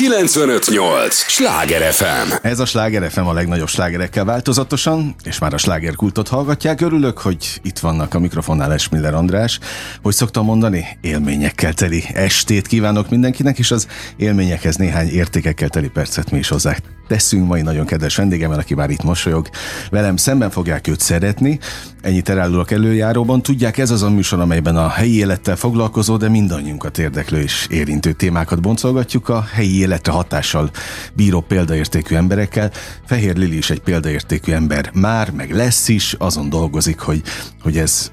958! Sláger FM! Ez a Sláger FM a legnagyobb slágerekkel változatosan, és már a slágerkultot hallgatják. Örülök, hogy itt vannak a mikrofonnál Esmiller András. Hogy szoktam mondani, élményekkel teli estét kívánok mindenkinek, és az élményekhez néhány értékekkel teli percet mi is hozzá teszünk mai nagyon kedves vendégemmel, aki már itt mosolyog. Velem szemben fogják őt szeretni. Ennyit elárulok előjáróban. Tudják, ez az a műsor, amelyben a helyi élettel foglalkozó, de mindannyiunkat érdeklő és érintő témákat boncolgatjuk a helyi életre hatással bíró példaértékű emberekkel. Fehér Lili is egy példaértékű ember már, meg lesz is, azon dolgozik, hogy, hogy ez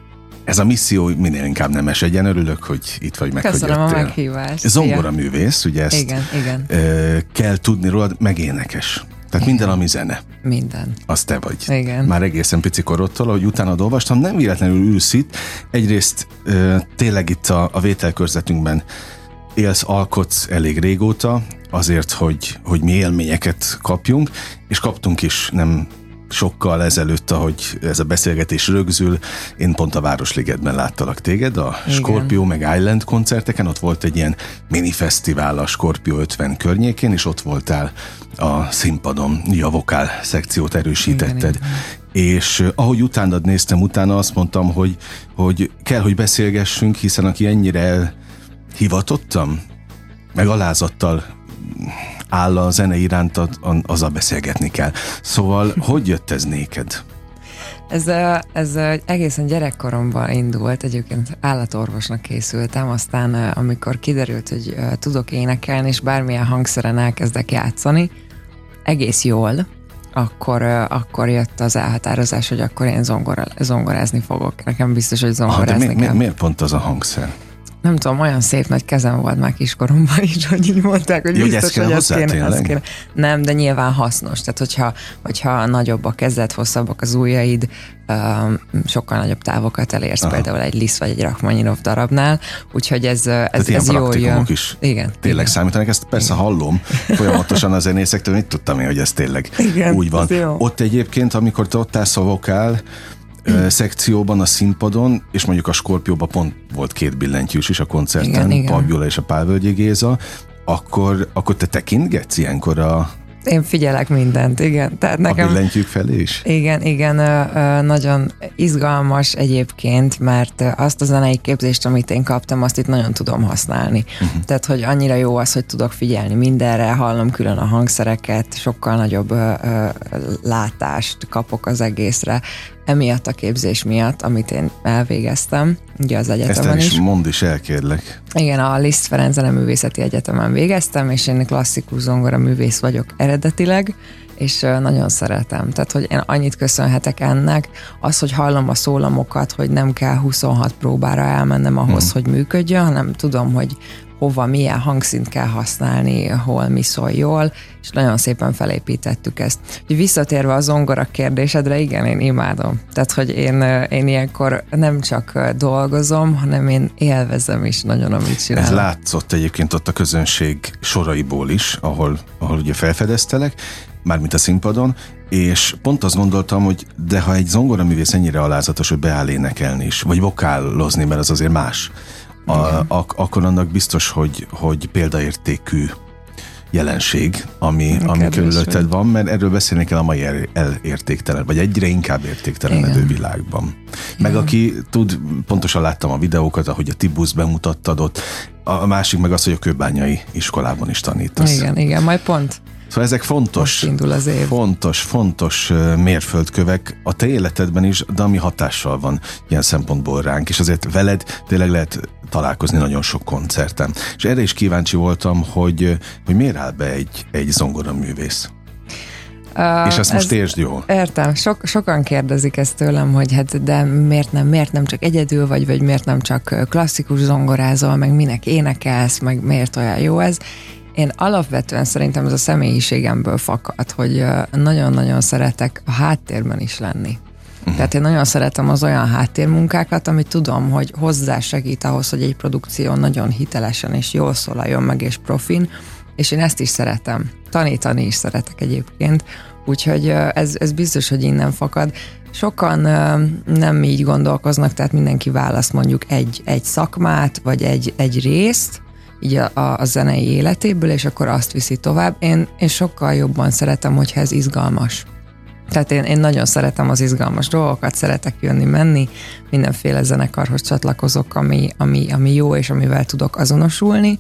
ez a misszió minél inkább nem esedjen. Örülök, hogy itt vagy meg, Köszönöm hogy a meghívást. Zongora művész, ugye ezt igen, igen. Ö, kell tudni rólad, meg énekes. Tehát minden, ami zene. Minden. Az te vagy. Igen. Már egészen pici korodtól, ahogy utána olvastam, nem véletlenül ülsz itt. Egyrészt ö, tényleg itt a, a vételkörzetünkben élsz, alkotsz elég régóta, azért, hogy, hogy mi élményeket kapjunk, és kaptunk is nem sokkal ezelőtt, ahogy ez a beszélgetés rögzül, én pont a Városligetben láttalak téged, a Igen. Scorpio meg Island koncerteken, ott volt egy ilyen mini fesztivál a Scorpio 50 környékén, és ott voltál a színpadon, a vokál szekciót erősítetted. Igen, igen. És ahogy utánad néztem, utána azt mondtam, hogy, hogy kell, hogy beszélgessünk, hiszen aki ennyire hivatottam, meg alázattal áll a zene iránt, az a beszélgetni kell. Szóval, hogy jött ez néked? Ez, ez egészen gyerekkoromban indult, egyébként állatorvosnak készültem, aztán amikor kiderült, hogy tudok énekelni, és bármilyen hangszeren elkezdek játszani, egész jól, akkor, akkor jött az elhatározás, hogy akkor én zongora, zongorázni fogok. Nekem biztos, hogy zongorázni ah, mi, mi, miért pont az a hangszer? Nem tudom, olyan szép nagy kezem volt már kiskoromban is, hogy így mondták, hogy Jó, biztos, hogy ezt kéne, ezt kéne. Nem, de nyilván hasznos. Tehát, hogyha, hogyha nagyobb a kezed, hosszabbak az ujjaid, um, sokkal nagyobb távokat elérsz, Aha. például egy Liszt vagy egy Rachmaninov darabnál, úgyhogy ez, ez, ez jól jön. is igen, tényleg igen. számítanak, ezt persze igen. hallom folyamatosan a zenészektől, mit tudtam én, hogy ez tényleg igen, úgy van. Ott egyébként, amikor te ott állsz a vokál, szekcióban a színpadon, és mondjuk a Skorpióban pont volt két billentyűs is a koncerten, Pabjola és a Pálvölgyi Géza, akkor, akkor te tekintgetsz ilyenkor a, én figyelek mindent, igen. Tehát nekem, a billentyűk felé is? Igen, igen, nagyon izgalmas egyébként, mert azt a zenei képzést, amit én kaptam, azt itt nagyon tudom használni. Uh-huh. Tehát, hogy annyira jó az, hogy tudok figyelni mindenre, hallom külön a hangszereket, sokkal nagyobb látást kapok az egészre, emiatt a képzés miatt, amit én elvégeztem, ugye az egyetemen Ezt is. mondd is el, kérlek. Igen, a Liszt Ferenc Művészeti Egyetemen végeztem, és én klasszikus zongora művész vagyok eredetileg, és nagyon szeretem. Tehát, hogy én annyit köszönhetek ennek, az, hogy hallom a szólamokat, hogy nem kell 26 próbára elmennem ahhoz, hmm. hogy működjön, hanem tudom, hogy hova milyen hangszint kell használni, hol mi szól jól, és nagyon szépen felépítettük ezt. Úgy visszatérve a zongora kérdésedre, igen, én imádom. Tehát, hogy én, én ilyenkor nem csak dolgozom, hanem én élvezem is nagyon, amit csinálok. Ez látszott egyébként ott a közönség soraiból is, ahol, ahol ugye felfedeztelek, mármint a színpadon, és pont azt gondoltam, hogy de ha egy zongoraművész ennyire alázatos, hogy beáll énekelni is, vagy vokálozni, mert az azért más, a, ak- akkor annak biztos, hogy, hogy példaértékű jelenség, ami, ami körülötted van, mert erről beszélni kell a mai elértéktelen, vagy egyre inkább értéktelenedő Igen. világban. Meg Igen. aki tud, pontosan láttam a videókat, ahogy a Tibusz bemutattad ott, a másik meg az, hogy a kőbányai iskolában is tanítasz. Igen, igen, majd pont Szóval ezek fontos, indul az év. fontos, fontos mérföldkövek a te életedben is, de ami hatással van ilyen szempontból ránk, és azért veled tényleg lehet találkozni nagyon sok koncerten. És erre is kíváncsi voltam, hogy, hogy miért áll be egy, egy zongoraművész? Uh, és ezt most ez, értsd jól. Értem. Sok, sokan kérdezik ezt tőlem, hogy hát de miért nem, miért nem csak egyedül vagy, vagy miért nem csak klasszikus zongorázol, meg minek énekelsz, meg miért olyan jó ez. Én alapvetően szerintem ez a személyiségemből fakad, hogy nagyon-nagyon szeretek a háttérben is lenni. Uh-huh. Tehát én nagyon szeretem az olyan háttérmunkákat, amit tudom, hogy hozzásegít ahhoz, hogy egy produkció nagyon hitelesen és jól szólaljon meg és profin, és én ezt is szeretem. Tanítani is szeretek egyébként, úgyhogy ez, ez biztos, hogy innen fakad. Sokan nem így gondolkoznak, tehát mindenki választ mondjuk egy, egy szakmát, vagy egy, egy részt, így a, a, a zenei életéből, és akkor azt viszi tovább. Én, én sokkal jobban szeretem, hogyha ez izgalmas. Tehát én, én nagyon szeretem az izgalmas dolgokat, szeretek jönni, menni, mindenféle zenekarhoz csatlakozok, ami, ami, ami jó, és amivel tudok azonosulni,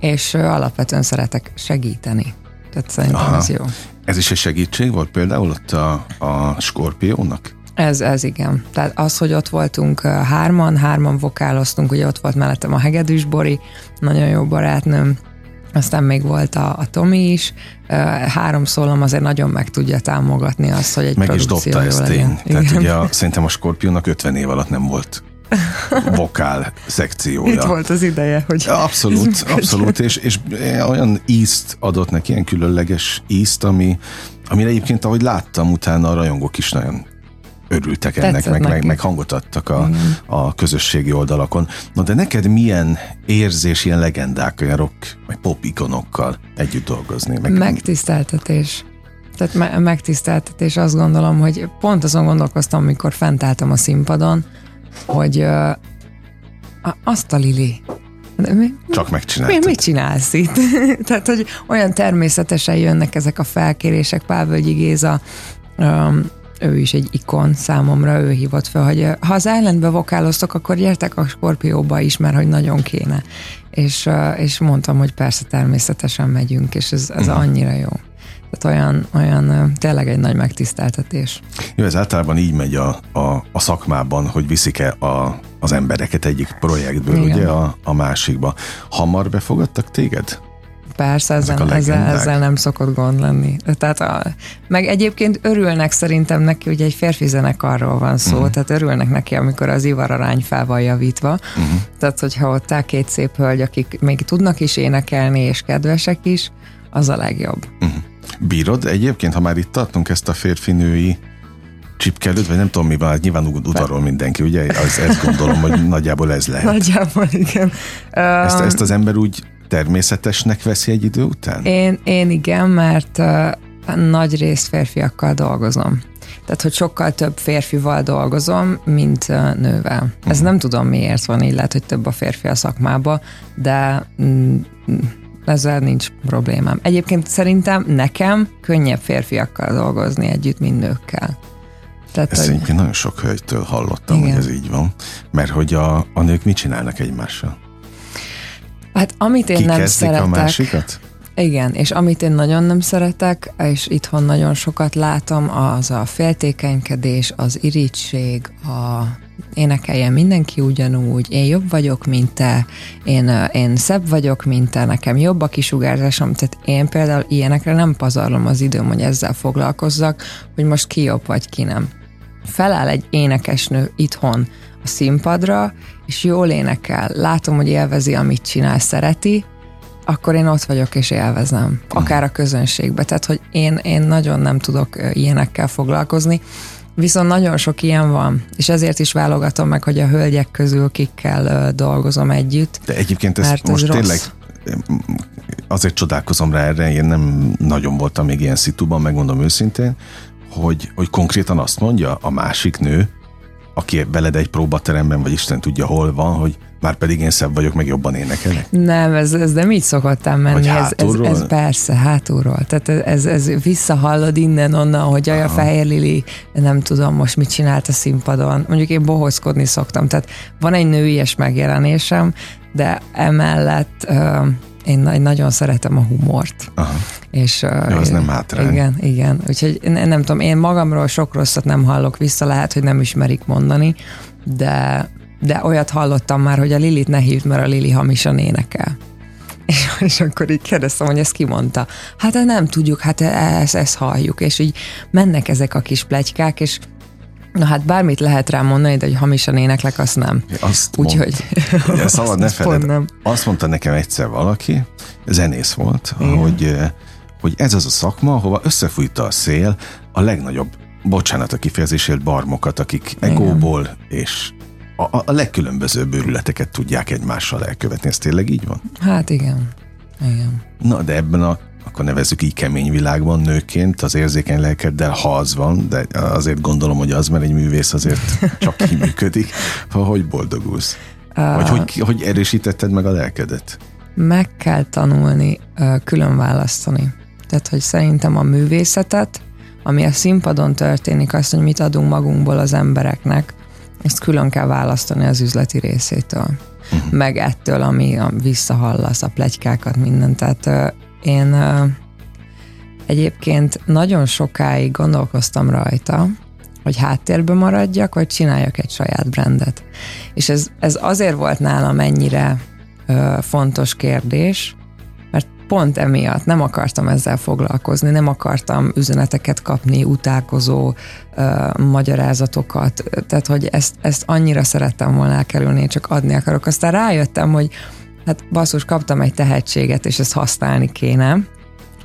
és alapvetően szeretek segíteni. Tehát szerintem Aha. ez jó. Ez is egy segítség volt például ott a, a Skorpiónak? Ez, ez igen. Tehát az, hogy ott voltunk hárman, hárman vokáloztunk, ugye ott volt mellettem a Hegedűs Bori, nagyon jó barátnőm, aztán még volt a, a Tomi is. Három szólam azért nagyon meg tudja támogatni azt, hogy egy Meg is dobta ezt tény. Tehát ugye a, szerintem a Skorpiónak 50 év alatt nem volt vokál szekciója. Itt volt az ideje, hogy... Abszolút, abszolút, és, és olyan ízt adott neki, ilyen különleges ízt, ami, amire egyébként, ahogy láttam, utána a rajongók is nagyon örültek ennek, meg, meg, meg hangot adtak a, a közösségi oldalakon. Na de neked milyen érzés, ilyen legendák, olyan rock, vagy pop ikonokkal együtt dolgozni? Meg... Megtiszteltetés. Tehát me- megtiszteltetés, azt gondolom, hogy pont azon gondolkoztam, amikor fent álltam a színpadon, hogy uh, azt a Lili, de mi, Csak megcsináltad. Mi, mit csinálsz itt? Tehát, hogy olyan természetesen jönnek ezek a felkérések, Pávölgyi Géza um, ő is egy ikon számomra, ő hívott fel, hogy ha az Islandbe vokáloztok, akkor gyertek a Skorpióba is, mert hogy nagyon kéne. És, és mondtam, hogy persze természetesen megyünk, és ez, ez uh-huh. annyira jó. Tehát olyan, olyan tényleg egy nagy megtiszteltetés. Jó, ez általában így megy a, a, a szakmában, hogy viszik el a, az embereket egyik projektből, Igen. ugye a, a másikba. Hamar befogadtak téged? Persze, ezzel, ezzel, ezzel nem szokott gond lenni. Tehát a, meg egyébként örülnek szerintem neki, hogy egy férfi zenekarról van szó, uh-huh. tehát örülnek neki, amikor az ivararány fel van javítva. Uh-huh. Tehát, hogyha ott áll két szép hölgy, akik még tudnak is énekelni, és kedvesek is, az a legjobb. Uh-huh. Bírod egyébként, ha már itt tartunk ezt a férfinői csipkelőt, vagy nem tudom mi van, hát nyilván udvarol mindenki, ugye? Az, ezt gondolom, hogy nagyjából ez lehet. Nagyjából, igen. Ezt, ezt az ember úgy természetesnek veszi egy idő után? Én, én igen, mert uh, nagy részt férfiakkal dolgozom. Tehát, hogy sokkal több férfival dolgozom, mint nővel. Uh-huh. Ez mhm. nem tudom miért van így, lehet, hogy több a férfi a szakmába, de mm, ezzel nincs problémám. Egyébként szerintem nekem könnyebb férfiakkal dolgozni együtt, mint nőkkel. Tehát, Ezt hogy... egyébként nagyon sok hölgytől hallottam, Igen. hogy ez így van. Mert hogy a, a nők mit csinálnak egymással? Hát amit én nem szeretek... a másikat? Igen, és amit én nagyon nem szeretek, és itthon nagyon sokat látom, az a féltékenykedés, az irítség, a énekeljen mindenki ugyanúgy, én jobb vagyok, mint te, én, én szebb vagyok, mint te, nekem jobb a kisugárzásom, tehát én például ilyenekre nem pazarlom az időm, hogy ezzel foglalkozzak, hogy most ki jobb vagy ki nem. Feláll egy énekesnő itthon a színpadra, és jól énekel, látom, hogy élvezi, amit csinál, szereti, akkor én ott vagyok és élvezem, akár a közönségbe. Tehát, hogy én, én nagyon nem tudok ilyenekkel foglalkozni, viszont nagyon sok ilyen van, és ezért is válogatom meg, hogy a hölgyek közül kikkel dolgozom együtt. De egyébként ez most rossz. tényleg azért csodálkozom rá erre, én nem nagyon voltam még ilyen szituban, megmondom őszintén, hogy, hogy konkrétan azt mondja a másik nő, aki veled egy próbateremben, vagy Isten tudja hol van, hogy már pedig én szebb vagyok, meg jobban énekelek? Nem, ez, ez nem így szokottam menni. Ez, ez, ez, persze, hátulról. Tehát ez, ez visszahallod innen-onnan, hogy a Fehér Lili, nem tudom most mit csinált a színpadon. Mondjuk én bohozkodni szoktam. Tehát van egy nőies megjelenésem, de emellett én nagyon szeretem a humort. Aha. És, Jó, az nem hátrány. Igen, igen. Úgyhogy nem, nem tudom, én magamról sok rosszat nem hallok vissza, lehet, hogy nem ismerik mondani, de, de olyat hallottam már, hogy a Lilit ne hívd, mert a Lili hamisan énekel. És, és akkor így kérdeztem, hogy ezt kimondta. Hát nem tudjuk, hát ezt, ezt halljuk, és így mennek ezek a kis plegykák, és Na hát bármit lehet rám mondani, de hogy hamisan éneklek, azt nem. Azt Úgyhogy... Szabad ne feled. Nem. Azt mondta nekem egyszer valaki, zenész volt, Igen. hogy, eh, hogy ez az a szakma, ahova összefújta a szél a legnagyobb, bocsánat a kifejezésért, barmokat, akik Igen. egóból és a, a legkülönbözőbb őrületeket tudják egymással elkövetni. Ez tényleg így van? Hát igen. Igen. Na, de ebben a akkor nevezzük így kemény világban nőként, az érzékeny lelkeddel, ha az van, de azért gondolom, hogy az, mert egy művész azért csak kiműködik. Hogy boldogulsz? Vagy hogy, hogy erősítetted meg a lelkedet? Meg kell tanulni külön választani. Tehát, hogy szerintem a művészetet, ami a színpadon történik, azt, hogy mit adunk magunkból az embereknek, ezt külön kell választani az üzleti részétől. Uh-huh. Meg ettől, ami a visszahallasz, a plegykákat, mindent. Tehát én egyébként nagyon sokáig gondolkoztam rajta, hogy háttérbe maradjak, vagy csináljak egy saját brandet. És ez, ez azért volt nálam ennyire ö, fontos kérdés, mert pont emiatt nem akartam ezzel foglalkozni, nem akartam üzeneteket kapni, utálkozó ö, magyarázatokat, tehát hogy ezt, ezt annyira szerettem volna elkerülni, csak adni akarok. Aztán rájöttem, hogy hát basszus, kaptam egy tehetséget, és ezt használni kéne,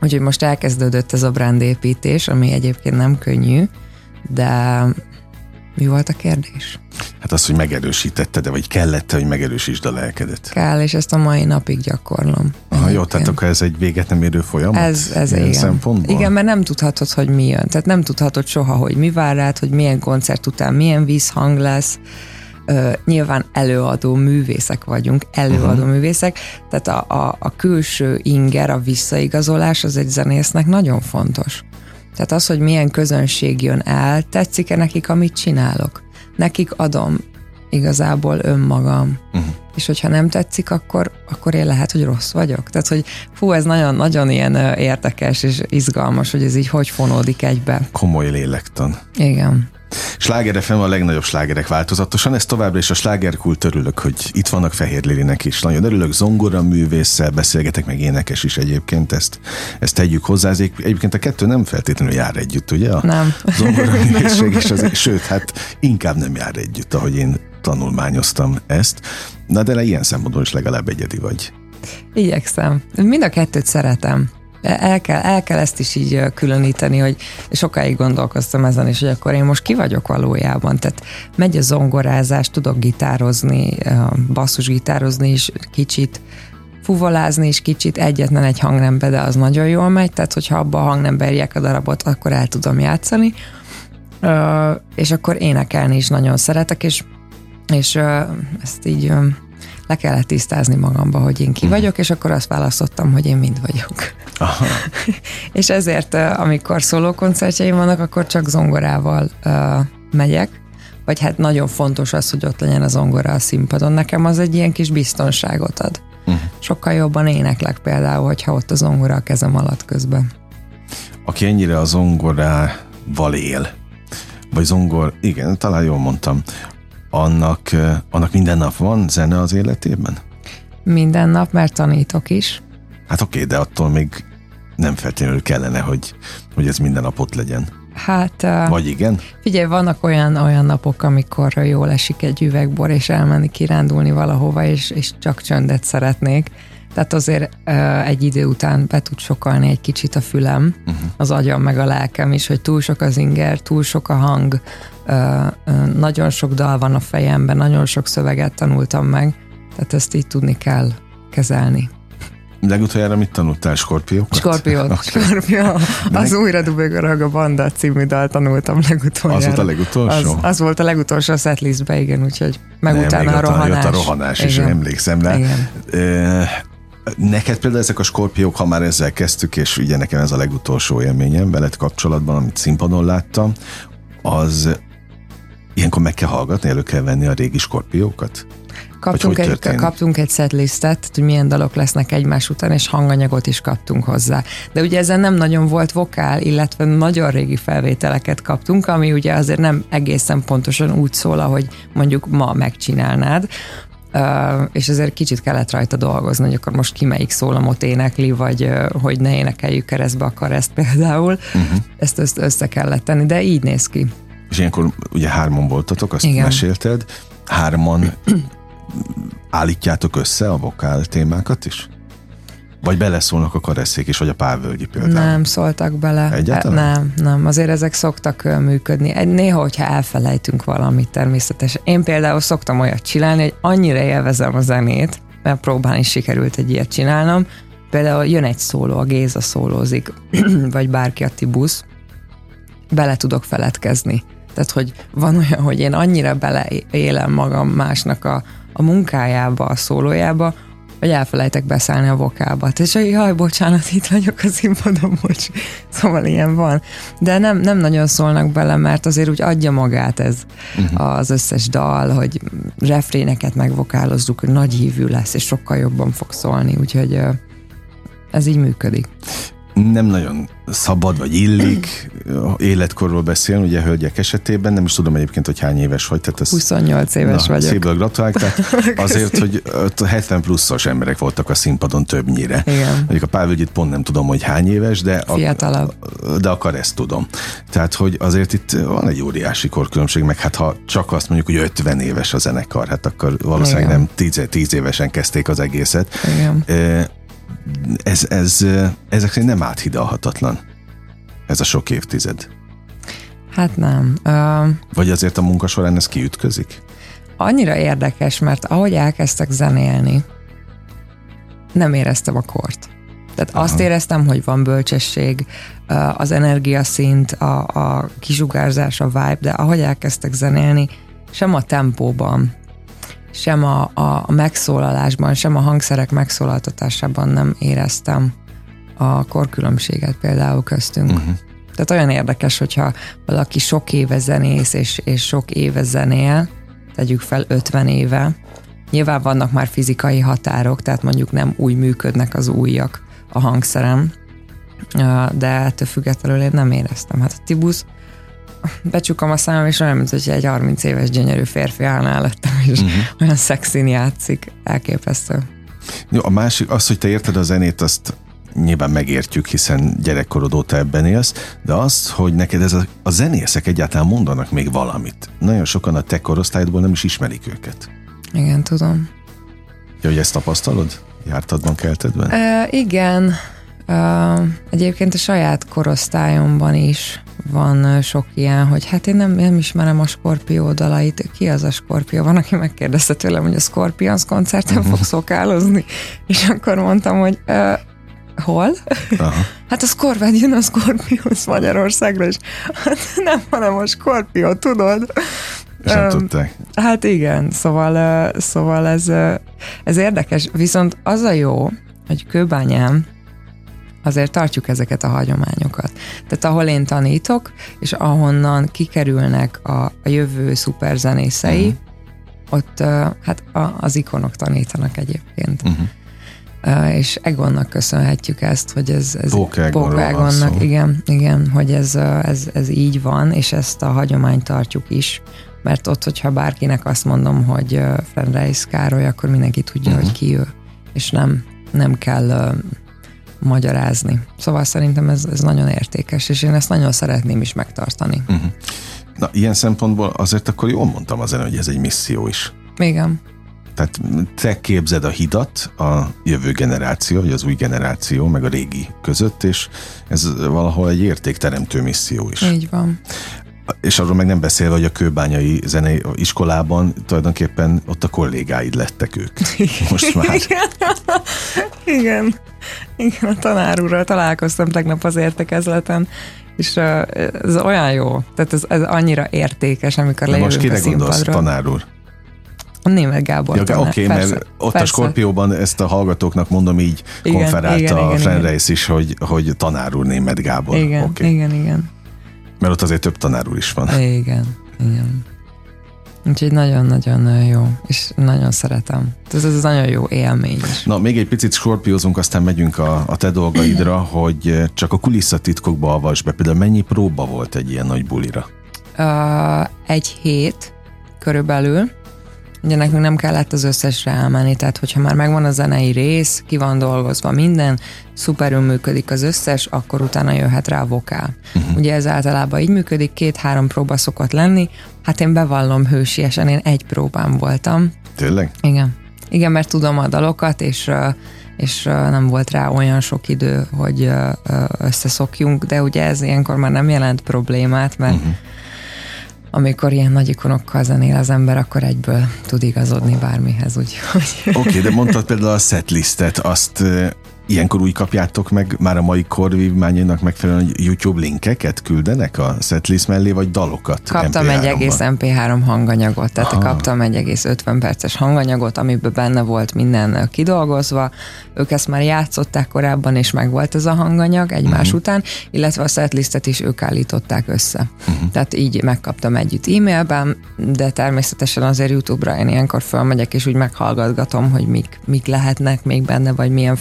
úgyhogy most elkezdődött ez a brandépítés, ami egyébként nem könnyű, de mi volt a kérdés? Hát az, hogy megerősítetted, de vagy kellett hogy megerősítsd a lelkedet? Kell, és ezt a mai napig gyakorlom. Ha jó, tehát akkor ez egy véget nem érő folyamat? Ez, ez igen. Szempontból? Igen, mert nem tudhatod, hogy mi jön. Tehát nem tudhatod soha, hogy mi vár rád, hogy milyen koncert után milyen vízhang lesz. Uh, nyilván előadó művészek vagyunk, előadó uh-huh. művészek, tehát a, a, a külső inger, a visszaigazolás az egy zenésznek nagyon fontos. Tehát az, hogy milyen közönség jön el, tetszik-e nekik, amit csinálok. Nekik adom igazából önmagam. Uh-huh. És hogyha nem tetszik, akkor, akkor én lehet, hogy rossz vagyok. Tehát, hogy fú, ez nagyon-nagyon ilyen érdekes és izgalmas, hogy ez így hogy fonódik egybe. Komoly lélektan. Igen. Sláger FM a legnagyobb slágerek változatosan, ez továbbra is a slágerkult örülök, hogy itt vannak Fehér Lilinek is. Nagyon örülök, zongora művésszel beszélgetek, meg énekes is egyébként, ezt, ezt tegyük hozzá. Ez egyébként a kettő nem feltétlenül jár együtt, ugye? A nem. Zongora művészség is, az, sőt, hát inkább nem jár együtt, ahogy én tanulmányoztam ezt. Na de ilyen szempontból is legalább egyedi vagy. Igyekszem. Mind a kettőt szeretem el kell, el kell ezt is így különíteni, hogy sokáig gondolkoztam ezen is, hogy akkor én most ki vagyok valójában. Tehát megy a zongorázás, tudok gitározni, basszusgitározni is kicsit, fuvolázni is kicsit, egyetlen egy hangnembe, de az nagyon jól megy, tehát hogyha abba a hangnembe a darabot, akkor el tudom játszani. És akkor énekelni is nagyon szeretek, és, és ezt így le kellett tisztázni magamba, hogy én ki mhm. vagyok, és akkor azt választottam, hogy én mind vagyok. Aha. és ezért, amikor szólókoncertjeim vannak, akkor csak zongorával uh, megyek, vagy hát nagyon fontos az, hogy ott legyen a zongora a színpadon. Nekem az egy ilyen kis biztonságot ad. Uh-huh. Sokkal jobban éneklek például, hogyha ott a zongora a kezem alatt közben. Aki ennyire a zongorával él, vagy zongor, igen, talán jól mondtam, annak, annak minden nap van zene az életében? Minden nap, mert tanítok is. Hát oké, de attól még nem feltétlenül kellene, hogy, hogy ez minden nap ott legyen. Hát... Vagy igen? Figyelj, vannak olyan, olyan napok, amikor jól esik egy üvegbor, és elmenni kirándulni valahova, és, és csak csöndet szeretnék. Tehát azért egy idő után be tud sokalni egy kicsit a fülem, uh-huh. az agyam meg a lelkem is, hogy túl sok az inger, túl sok a hang, nagyon sok dal van a fejemben, nagyon sok szöveget tanultam meg, tehát ezt így tudni kell kezelni. Legutoljára mit tanultál? Skorpiókat? Skorpiót. Okay. Skorpió. Az újra dubögörög a banda című dal tanultam legutoljára. Az volt a legutolsó? Az, az volt a legutolsó a setlistbe, igen, úgyhogy meg Nem, utána a rohanás. a rohanás, és emlékszem rá. Igen. Neked például ezek a skorpiók, ha már ezzel kezdtük, és ugye nekem ez a legutolsó élményem veled kapcsolatban, amit színpadon láttam, az ilyenkor meg kell hallgatni, elő kell venni a régi skorpiókat? Kaptunk egy, kaptunk egy setlistet, hogy milyen dalok lesznek egymás után, és hanganyagot is kaptunk hozzá. De ugye ezen nem nagyon volt vokál, illetve nagyon régi felvételeket kaptunk, ami ugye azért nem egészen pontosan úgy szól, ahogy mondjuk ma megcsinálnád, és ezért kicsit kellett rajta dolgozni, hogy akkor most ki melyik szólamot énekli, vagy hogy ne énekeljük keresztbe a kereszt például. Uh-huh. Ezt össze, össze kellett tenni, de így néz ki. És ilyenkor ugye hárman voltatok, azt Igen. mesélted, hárman állítjátok össze a vokál témákat is? Vagy beleszólnak a kareszék is, vagy a pávölgyi például? Nem szóltak bele. Egyáltalán? Nem, nem. Azért ezek szoktak működni. Néha, hogyha elfelejtünk valamit természetesen. Én például szoktam olyat csinálni, hogy annyira élvezem a zenét, mert próbálni is sikerült egy ilyet csinálnom. Például jön egy szóló, a Géza szólózik, vagy bárki a Tibusz, bele tudok feledkezni. Tehát, hogy van olyan, hogy én annyira beleélem magam másnak a, a munkájába, a szólójába, vagy elfelejtek beszélni a vokába. És hogy jaj, bocsánat, itt vagyok a színpadon, bocs. Szóval ilyen van. De nem, nem nagyon szólnak bele, mert azért úgy adja magát ez uh-huh. az összes dal, hogy refréneket megvokálozzuk, hogy nagy hívű lesz, és sokkal jobban fog szólni, úgyhogy ez így működik nem nagyon szabad, vagy illik életkorról beszélni, ugye hölgyek esetében, nem is tudom egyébként, hogy hány éves vagy. Tehát ez, 28 éves na, vagyok. Szépből gratulálok, tehát azért, hogy 70 pluszos emberek voltak a színpadon többnyire. Igen. Mondjuk a Pálvölgyit pont nem tudom, hogy hány éves, de, Fiatalabb. A, de akar ezt tudom. Tehát, hogy azért itt van egy óriási korkülönbség, meg hát ha csak azt mondjuk, hogy 50 éves a zenekar, hát akkor valószínűleg Igen. nem 10, 10 évesen kezdték az egészet. Igen. E, ez, ez, ezek szerint nem áthidalhatatlan, ez a sok évtized. Hát nem. Uh, Vagy azért a munka során ez kiütközik? Annyira érdekes, mert ahogy elkezdtek zenélni, nem éreztem a kort. Tehát Aha. azt éreztem, hogy van bölcsesség, az energiaszint, a, a kisugárzás, a vibe, de ahogy elkezdtek zenélni, sem a tempóban, sem a, a, a megszólalásban, sem a hangszerek megszólaltatásában nem éreztem a korkülönbséget például köztünk. Uh-huh. Tehát olyan érdekes, hogyha valaki sok éve zenész, és, és sok éve zenél, tegyük fel 50 éve, nyilván vannak már fizikai határok, tehát mondjuk nem úgy működnek az újak a hangszerem, de ettől függetlenül én nem éreztem. Hát a Tibusz becsukom a számom, és olyan, mint hogy egy 30 éves gyönyörű férfi állna előttem, és uh-huh. olyan szexin játszik. Elképesztő. Jó, a másik, az, hogy te érted a zenét, azt nyilván megértjük, hiszen gyerekkorod óta ebben élsz, de az, hogy neked ez a, a zenészek egyáltalán mondanak még valamit. Nagyon sokan a te korosztályodból nem is ismerik őket. Igen, tudom. Ja, hogy ezt tapasztalod? Jártadban, keltedben? E, igen. E, egyébként a saját korosztályomban is van sok ilyen, hogy hát én nem, nem ismerem a Skorpió dalait. Ki az a Skorpió? Van, aki megkérdezte tőlem, hogy a Scorpions koncerten uh-huh. fog szokálozni. És akkor mondtam, hogy uh, hol? Aha. hát a Scorpion jön a Scorpions Magyarországra, és hát nem, hanem a Skorpió, tudod? És nem um, tudták. Hát igen, szóval, szóval ez, ez érdekes. Viszont az a jó, hogy kőbányám azért tartjuk ezeket a hagyományokat. Tehát ahol én tanítok, és ahonnan kikerülnek a, a jövő szuperzenészei, uh-huh. ott uh, hát a, az ikonok tanítanak egyébként. Uh-huh. Uh, és Egonnak köszönhetjük ezt, hogy ez, ez Póka Egonnak, igen, igen, hogy ez, ez, ez így van, és ezt a hagyományt tartjuk is, mert ott, hogyha bárkinek azt mondom, hogy Frenreis Károly, akkor mindenki tudja, uh-huh. hogy ki ő, és nem, nem kell uh, magyarázni. Szóval szerintem ez, ez nagyon értékes, és én ezt nagyon szeretném is megtartani. Uh-huh. Na, ilyen szempontból azért akkor jól mondtam az hogy ez egy misszió is. Igen. Tehát te képzed a hidat a jövő generáció, vagy az új generáció, meg a régi között, és ez valahol egy értékteremtő misszió is. Így van. És arról meg nem beszélve, hogy a kőbányai zenei iskolában tulajdonképpen ott a kollégáid lettek ők. Most már. Igen. Igen, a tanár úrral találkoztam tegnap az értekezleten, és ez olyan jó, tehát ez, ez annyira értékes, amikor lejövünk most kire a gondolsz, tanár úr? Német Gábor. Ja, Oké, okay, mert ott persze. a Skorpióban ezt a hallgatóknak mondom így igen, konferált igen, a Frenreis is, hogy, hogy tanár úr német Gábor. Igen, okay. igen, igen. Mert ott azért több tanár úr is van. Igen, igen. Úgyhogy nagyon-nagyon jó, és nagyon szeretem. Ez, ez nagyon jó élmény is. Na, még egy picit skorpiózunk, aztán megyünk a, a te dolgaidra, hogy csak a kulisszatitkokba avas be. Például mennyi próba volt egy ilyen nagy bulira? Uh, egy hét körülbelül, Ugye nekünk nem kellett az összesre elmenni, tehát hogyha már megvan a zenei rész, ki van dolgozva minden, szuperül működik az összes, akkor utána jöhet rá a vokál. Uh-huh. Ugye ez általában így működik, két-három próba szokott lenni, hát én bevallom hősiesen, én egy próbám voltam. Tényleg? Igen. Igen, mert tudom a dalokat, és és nem volt rá olyan sok idő, hogy összeszokjunk, de ugye ez ilyenkor már nem jelent problémát, mert uh-huh amikor ilyen nagy ikonokkal zenél az ember, akkor egyből tud igazodni bármihez. Oké, okay, de mondtad például a setlistet, azt Ilyenkor úgy kapjátok meg már a mai korvívmányénak megfelelően hogy YouTube linkeket küldenek a setlist mellé, vagy dalokat? Kaptam MP3-ban? egy egész MP3 hanganyagot, tehát Aha. kaptam egy egész 50 perces hanganyagot, amiben benne volt minden kidolgozva. Ők ezt már játszották korábban, és meg volt ez a hanganyag egymás uh-huh. után, illetve a setlistet is ők állították össze. Uh-huh. Tehát így megkaptam együtt e-mailben, de természetesen azért YouTube-ra én ilyenkor fölmegyek, és úgy meghallgatgatom, hogy mik, mik lehetnek még benne, vagy milyen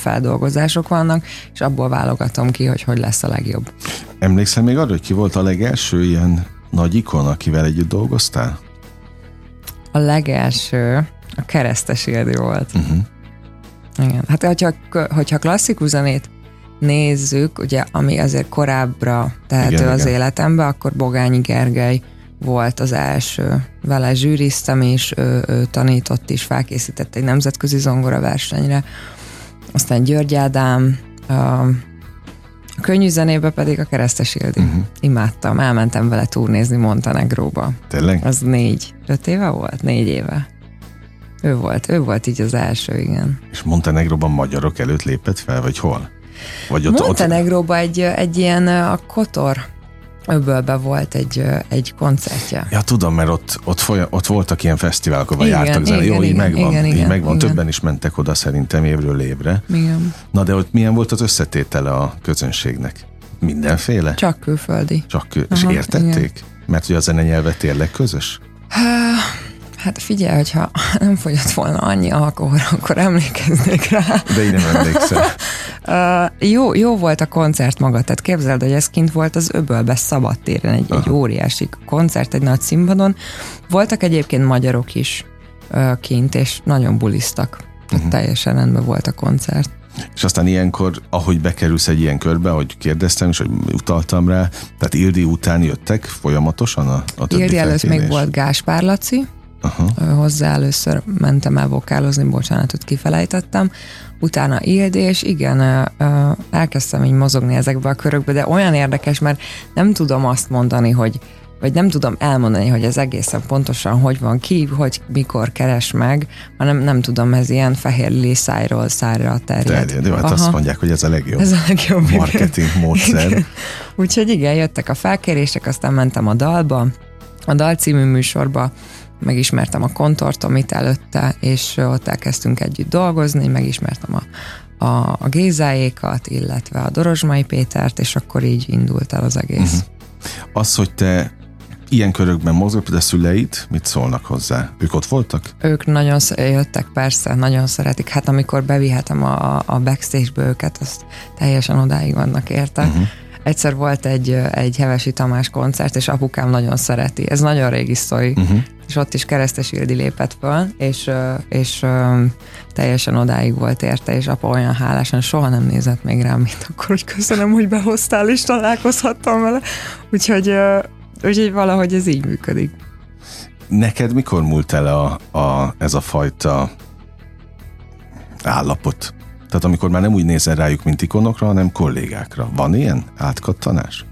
feldolgozások vannak, és abból válogatom ki, hogy hogy lesz a legjobb. Emlékszel még arra, hogy ki volt a legelső ilyen nagy ikon, akivel együtt dolgoztál? A legelső a keresztes Ildi volt. Uh-huh. Igen. Hát hogyha, hogyha klasszikus zenét nézzük, ugye, ami azért korábbra tehető igen, az igen. életembe, akkor Bogányi Gergely volt az első. Vele zsűriztem is, ő, ő tanított is, felkészített egy nemzetközi zongora versenyre. Aztán György Ádám, a könnyű zenébe pedig a Keresztes Ildi. Uh-huh. Imádtam, elmentem vele turnézni Montenegróba. Tényleg? Az négy, öt éve volt? Négy éve. Ő volt, ő volt így az első, igen. És Montenegróban magyarok előtt lépett fel, vagy hol? Vagy ott, Montenegróban ott... egy, egy ilyen a Kotor öbölbe volt egy, egy koncertje. Ja, tudom, mert ott, ott, folyam, ott voltak ilyen fesztiválok, ahol jártak zene. Jó, igen, így megvan, igen, így igen, megvan. Igen. Többen is mentek oda szerintem évről évre. Igen. Na, de ott milyen volt az összetétele a közönségnek? Mindenféle? Csak külföldi. Csak kül- Aha, És értették? Igen. Mert hogy a zenenyelve tényleg közös? Hát figyelj, hogyha nem fogyott volna annyi alkohol, akkor emlékeznék rá. De én nem emlékszem. uh, jó, jó volt a koncert maga, tehát képzeld, hogy ez kint volt az öbölbe szabadtéren, egy, egy óriási koncert, egy nagy színpadon. Voltak egyébként magyarok is uh, kint, és nagyon bulisztak. Uh-huh. Teljesen rendben volt a koncert. És aztán ilyenkor, ahogy bekerülsz egy ilyen körbe, ahogy kérdeztem, és hogy utaltam rá, tehát Ildi után jöttek folyamatosan a, a többi Ildi előtt még volt Gáspár Laci, Aha. Hozzá először mentem el vokálozni, bocsánatot kifelejtettem. Utána Ildi, és igen, elkezdtem így mozogni ezekbe a körökbe, de olyan érdekes, mert nem tudom azt mondani, hogy vagy nem tudom elmondani, hogy ez egészen pontosan hogy van ki, hogy mikor keres meg, hanem nem tudom, ez ilyen fehér lili szájról szájra terjed. Terjed, jó, hát Aha. azt mondják, hogy ez a legjobb, ez a legjobb marketing igen. módszer. Igen. Úgyhogy igen, jöttek a felkérések, aztán mentem a dalba, a dal című műsorba, megismertem a kontort, amit előtte, és ott elkezdtünk együtt dolgozni, megismertem a, a, a Gézáékat, illetve a Dorozsmai Pétert, és akkor így indult el az egész. Uh-huh. Az, hogy te ilyen körökben mozgok, de szüleid mit szólnak hozzá? Ők ott voltak? Ők nagyon jöttek, persze, nagyon szeretik. Hát amikor bevihetem a, a backstage-be őket, azt teljesen odáig vannak érte. Uh-huh. Egyszer volt egy, egy Hevesi Tamás koncert, és apukám nagyon szereti. Ez nagyon régi sztori. Uh-huh és ott is Keresztes Ildi lépett föl, és, és teljesen odáig volt érte, és apa olyan hálásan soha nem nézett még rám, mint akkor, hogy köszönöm, hogy behoztál, és találkozhattam vele. Úgyhogy, úgyhogy valahogy ez így működik. Neked mikor múlt el a, a, ez a fajta állapot? Tehát amikor már nem úgy nézel rájuk, mint ikonokra, hanem kollégákra. Van ilyen átkattanás?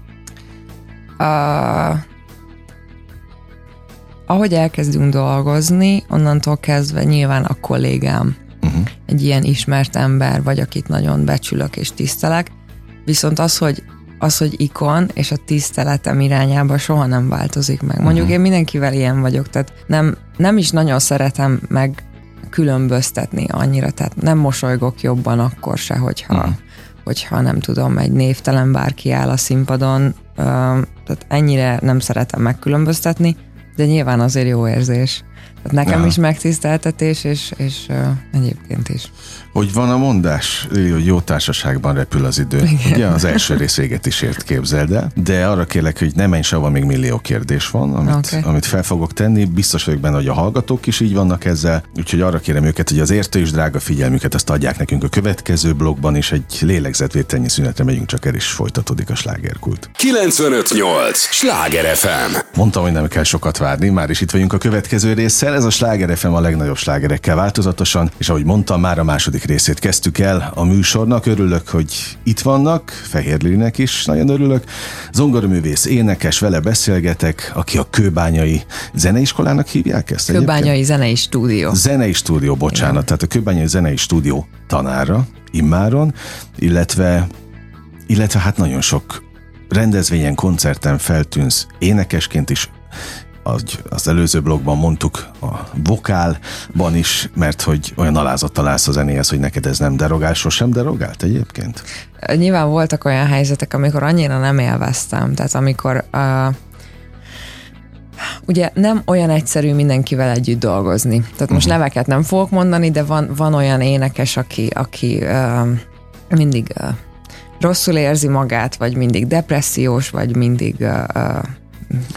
Uh, ahogy elkezdünk dolgozni, onnantól kezdve nyilván a kollégám uh-huh. egy ilyen ismert ember, vagy akit nagyon becsülök és tisztelek, viszont az, hogy az, hogy ikon és a tiszteletem irányába soha nem változik meg. Mondjuk uh-huh. én mindenkivel ilyen vagyok, tehát nem, nem is nagyon szeretem meg különböztetni annyira, tehát nem mosolygok jobban akkor se, hogyha, uh-huh. hogyha nem tudom, egy névtelen bárki áll a színpadon, tehát ennyire nem szeretem megkülönböztetni, de nyilván azért jó érzés. Nekem ja. is megtiszteltetés, és, és uh, egyébként is. Hogy van a mondás, hogy jó társaságban repül az idő. Igen. Ugye az első rész is ért, képzeld el. De arra kérlek, hogy ne menj sehova, még millió kérdés van, amit, okay. amit fel fogok tenni. Biztos vagyok benne, hogy a hallgatók is így vannak ezzel. Úgyhogy arra kérem őket, hogy az értő és drága figyelmüket azt adják nekünk a következő blogban, és egy lélegzetvételnyi szünetre megyünk, csak el is folytatódik a slágerkult. 958! Sláger FM! Mondtam, hogy nem kell sokat várni, már is itt vagyunk a következő résszel. Ez a Sláger FM a legnagyobb slágerekkel változatosan, és ahogy mondtam, már a második részét kezdtük el a műsornak. Örülök, hogy itt vannak, Fehér Lilinek is nagyon örülök. Zongoroművész, énekes, vele beszélgetek, aki a Kőbányai Zeneiskolának hívják ezt? Kőbányai egyébként? Zenei Stúdió. Zenei Stúdió, bocsánat, Igen. tehát a Kőbányai Zenei Stúdió tanára, immáron, illetve, illetve hát nagyon sok rendezvényen, koncerten feltűnsz énekesként is, az, az előző blogban mondtuk, a vokálban is, mert hogy olyan alázattal állsz a zenéhez, hogy neked ez nem derogál, sosem derogált egyébként? Nyilván voltak olyan helyzetek, amikor annyira nem élveztem, tehát amikor uh, ugye nem olyan egyszerű mindenkivel együtt dolgozni. Tehát most uh-huh. neveket nem fogok mondani, de van, van olyan énekes, aki, aki uh, mindig uh, rosszul érzi magát, vagy mindig depressziós, vagy mindig uh, uh,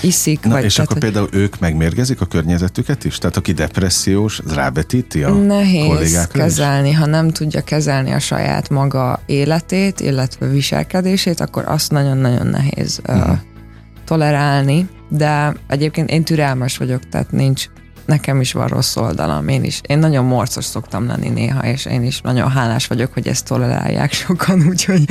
iszik. Na, vagy, és tehát, akkor például ők megmérgezik a környezetüket is? Tehát aki depressziós, az rábetíti a Nehéz kezelni, is? ha nem tudja kezelni a saját maga életét, illetve viselkedését, akkor azt nagyon-nagyon nehéz uh-huh. uh, tolerálni, de egyébként én türelmes vagyok, tehát nincs, nekem is van rossz oldalam, én is. Én nagyon morcos szoktam lenni néha, és én is nagyon hálás vagyok, hogy ezt tolerálják sokan, úgyhogy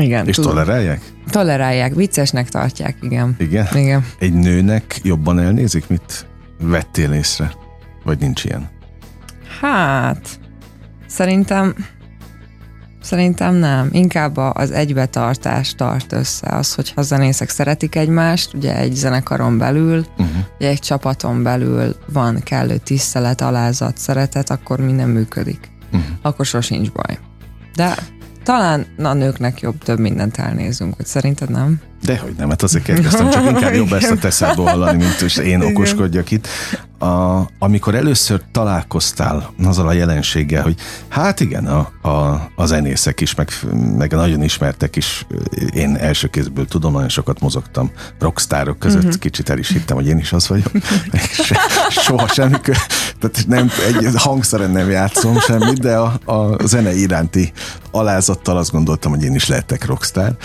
igen. És tudom. tolerálják? Tolerálják, viccesnek tartják, igen. Igen? Igen. Egy nőnek jobban elnézik, mit vettél észre? Vagy nincs ilyen? Hát, szerintem Szerintem nem. Inkább az egybetartás tart össze. Az, hogyha zenészek szeretik egymást, ugye egy zenekaron belül, uh-huh. ugye egy csapaton belül van kellő tisztelet, alázat, szeretet, akkor minden működik. Uh-huh. Akkor sosincs baj. De talán a nőknek jobb több mindent elnézünk, hogy szerinted nem? Dehogy nem, hát azért kérdeztem, csak inkább jobb ezt a teszádból hallani, mint hogy én okoskodjak itt. A, amikor először találkoztál azzal a jelenséggel, hogy hát igen, a, a, a zenészek is, meg, meg a nagyon ismertek is, én első kézből tudom, nagyon sokat mozogtam rockstárok között, uh-huh. kicsit el is hittem, hogy én is az vagyok. Se, soha semmi, tehát nem, egy hangszeren nem játszom semmit, de a, a zene iránti alázattal azt gondoltam, hogy én is lehetek rockstar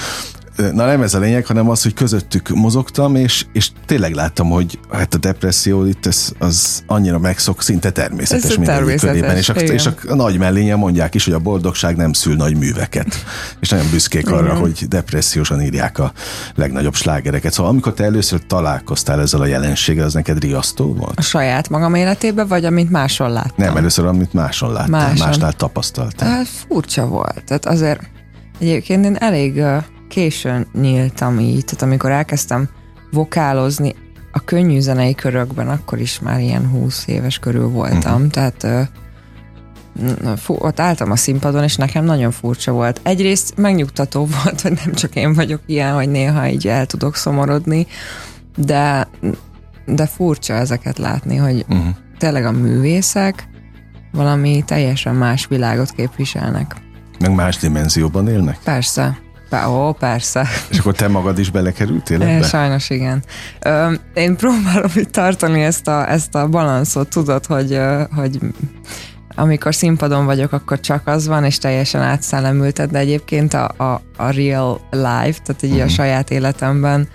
na nem ez a lényeg, hanem az, hogy közöttük mozogtam, és, és tényleg láttam, hogy hát a depresszió itt ez, az annyira megszok, szinte természetes minden körében, és a, és a nagy mellénye mondják is, hogy a boldogság nem szül nagy műveket, és nagyon büszkék arra, Igen. hogy depressziósan írják a legnagyobb slágereket. Szóval amikor te először találkoztál ezzel a jelenséggel, az neked riasztó volt? A saját magam életében, vagy amit máson láttam? Nem, először amit máson láttam, máson. másnál tapasztaltam. Hát furcsa volt, tehát azért egyébként én elég későn nyíltam így, tehát amikor elkezdtem vokálozni a könnyű zenei körökben, akkor is már ilyen 20 éves körül voltam, uh-huh. tehát fú, ott álltam a színpadon, és nekem nagyon furcsa volt. Egyrészt megnyugtató volt, hogy nem csak én vagyok ilyen, hogy néha így el tudok szomorodni, de, de furcsa ezeket látni, hogy uh-huh. tényleg a művészek valami teljesen más világot képviselnek. Meg más dimenzióban élnek? Persze. Ó, persze. És akkor te magad is belekerültél ebbe? Sajnos igen. Ö, én próbálom itt tartani ezt a, ezt a balanszot, tudod, hogy, hogy amikor színpadon vagyok, akkor csak az van, és teljesen átszellemülted, de egyébként a, a, a real life, tehát így uh-huh. a mhm. saját életemben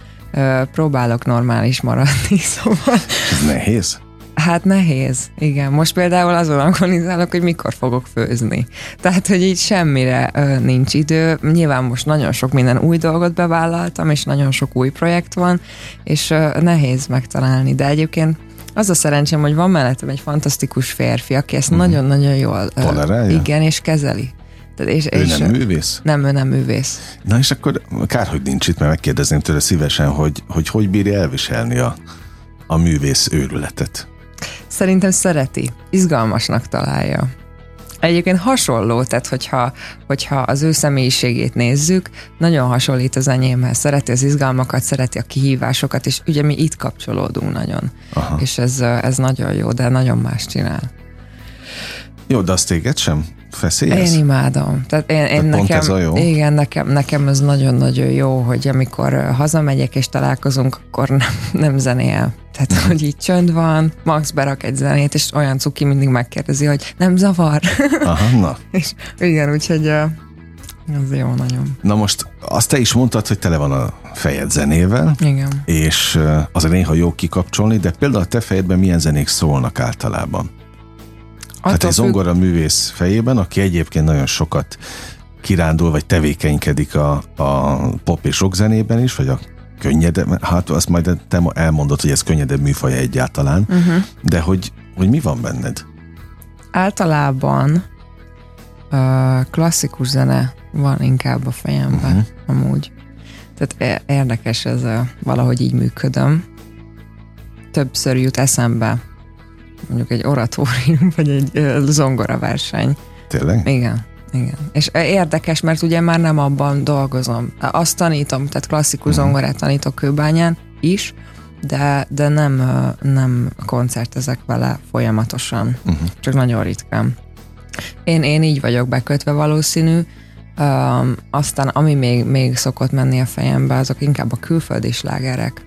próbálok normális maradni, szóval... Ez nehéz? Hát nehéz, igen. Most például azon agonizálok, hogy mikor fogok főzni. Tehát, hogy így semmire ö, nincs idő. Nyilván most nagyon sok minden új dolgot bevállaltam, és nagyon sok új projekt van, és ö, nehéz megtalálni. De egyébként az a szerencsém, hogy van mellettem egy fantasztikus férfi, aki ezt uh-huh. nagyon-nagyon jól Tolerálja? igen, és kezeli. Tehát és, ő és nem művész? Nem, ő nem művész. Na és akkor kár, hogy nincs itt, mert megkérdezném tőle szívesen, hogy hogy, hogy bírja elviselni a, a művész őrületet. Szerintem szereti, izgalmasnak találja. Egyébként hasonló, tehát hogyha, hogyha az ő személyiségét nézzük, nagyon hasonlít az enyémhez. Szereti az izgalmakat, szereti a kihívásokat, és ugye mi itt kapcsolódunk nagyon. Aha. És ez, ez nagyon jó, de nagyon más csinál. Jó, de azt téged sem feszélyez? Én imádom. Tehát én, én Tehát nekem, ez a jó? Igen, nekem, nekem ez nagyon-nagyon jó, hogy amikor hazamegyek és találkozunk, akkor nem, nem zenél. Tehát, hogy így csönd van, Max berak egy zenét, és olyan cuki mindig megkérdezi, hogy nem zavar. Aha, na. és igen, úgyhogy Ez jó nagyon. Na most azt te is mondtad, hogy tele van a fejed zenével. Igen. És azért néha jó kikapcsolni, de például a te fejedben milyen zenék szólnak általában? Hát egy zongora művész fejében, aki egyébként nagyon sokat kirándul, vagy tevékenykedik a, a pop és rock zenében is, vagy a könnyedebb, hát azt majd te elmondod, hogy ez könnyedebb műfaj egyáltalán, uh-huh. de hogy, hogy mi van benned? Általában uh, klasszikus zene van inkább a fejemben, uh-huh. amúgy. Tehát érdekes ez, a, valahogy így működöm. Többször jut eszembe mondjuk egy oratórium, vagy egy zongora verseny. Tényleg? Igen. Igen. És érdekes, mert ugye már nem abban dolgozom. Azt tanítom, tehát klasszikus uh-huh. zongorát tanítok kőbányán is, de, de nem, nem koncertezek vele folyamatosan, uh-huh. csak nagyon ritkán. Én, én így vagyok bekötve valószínű, um, aztán ami még, még szokott menni a fejembe, azok inkább a külföldi slágerek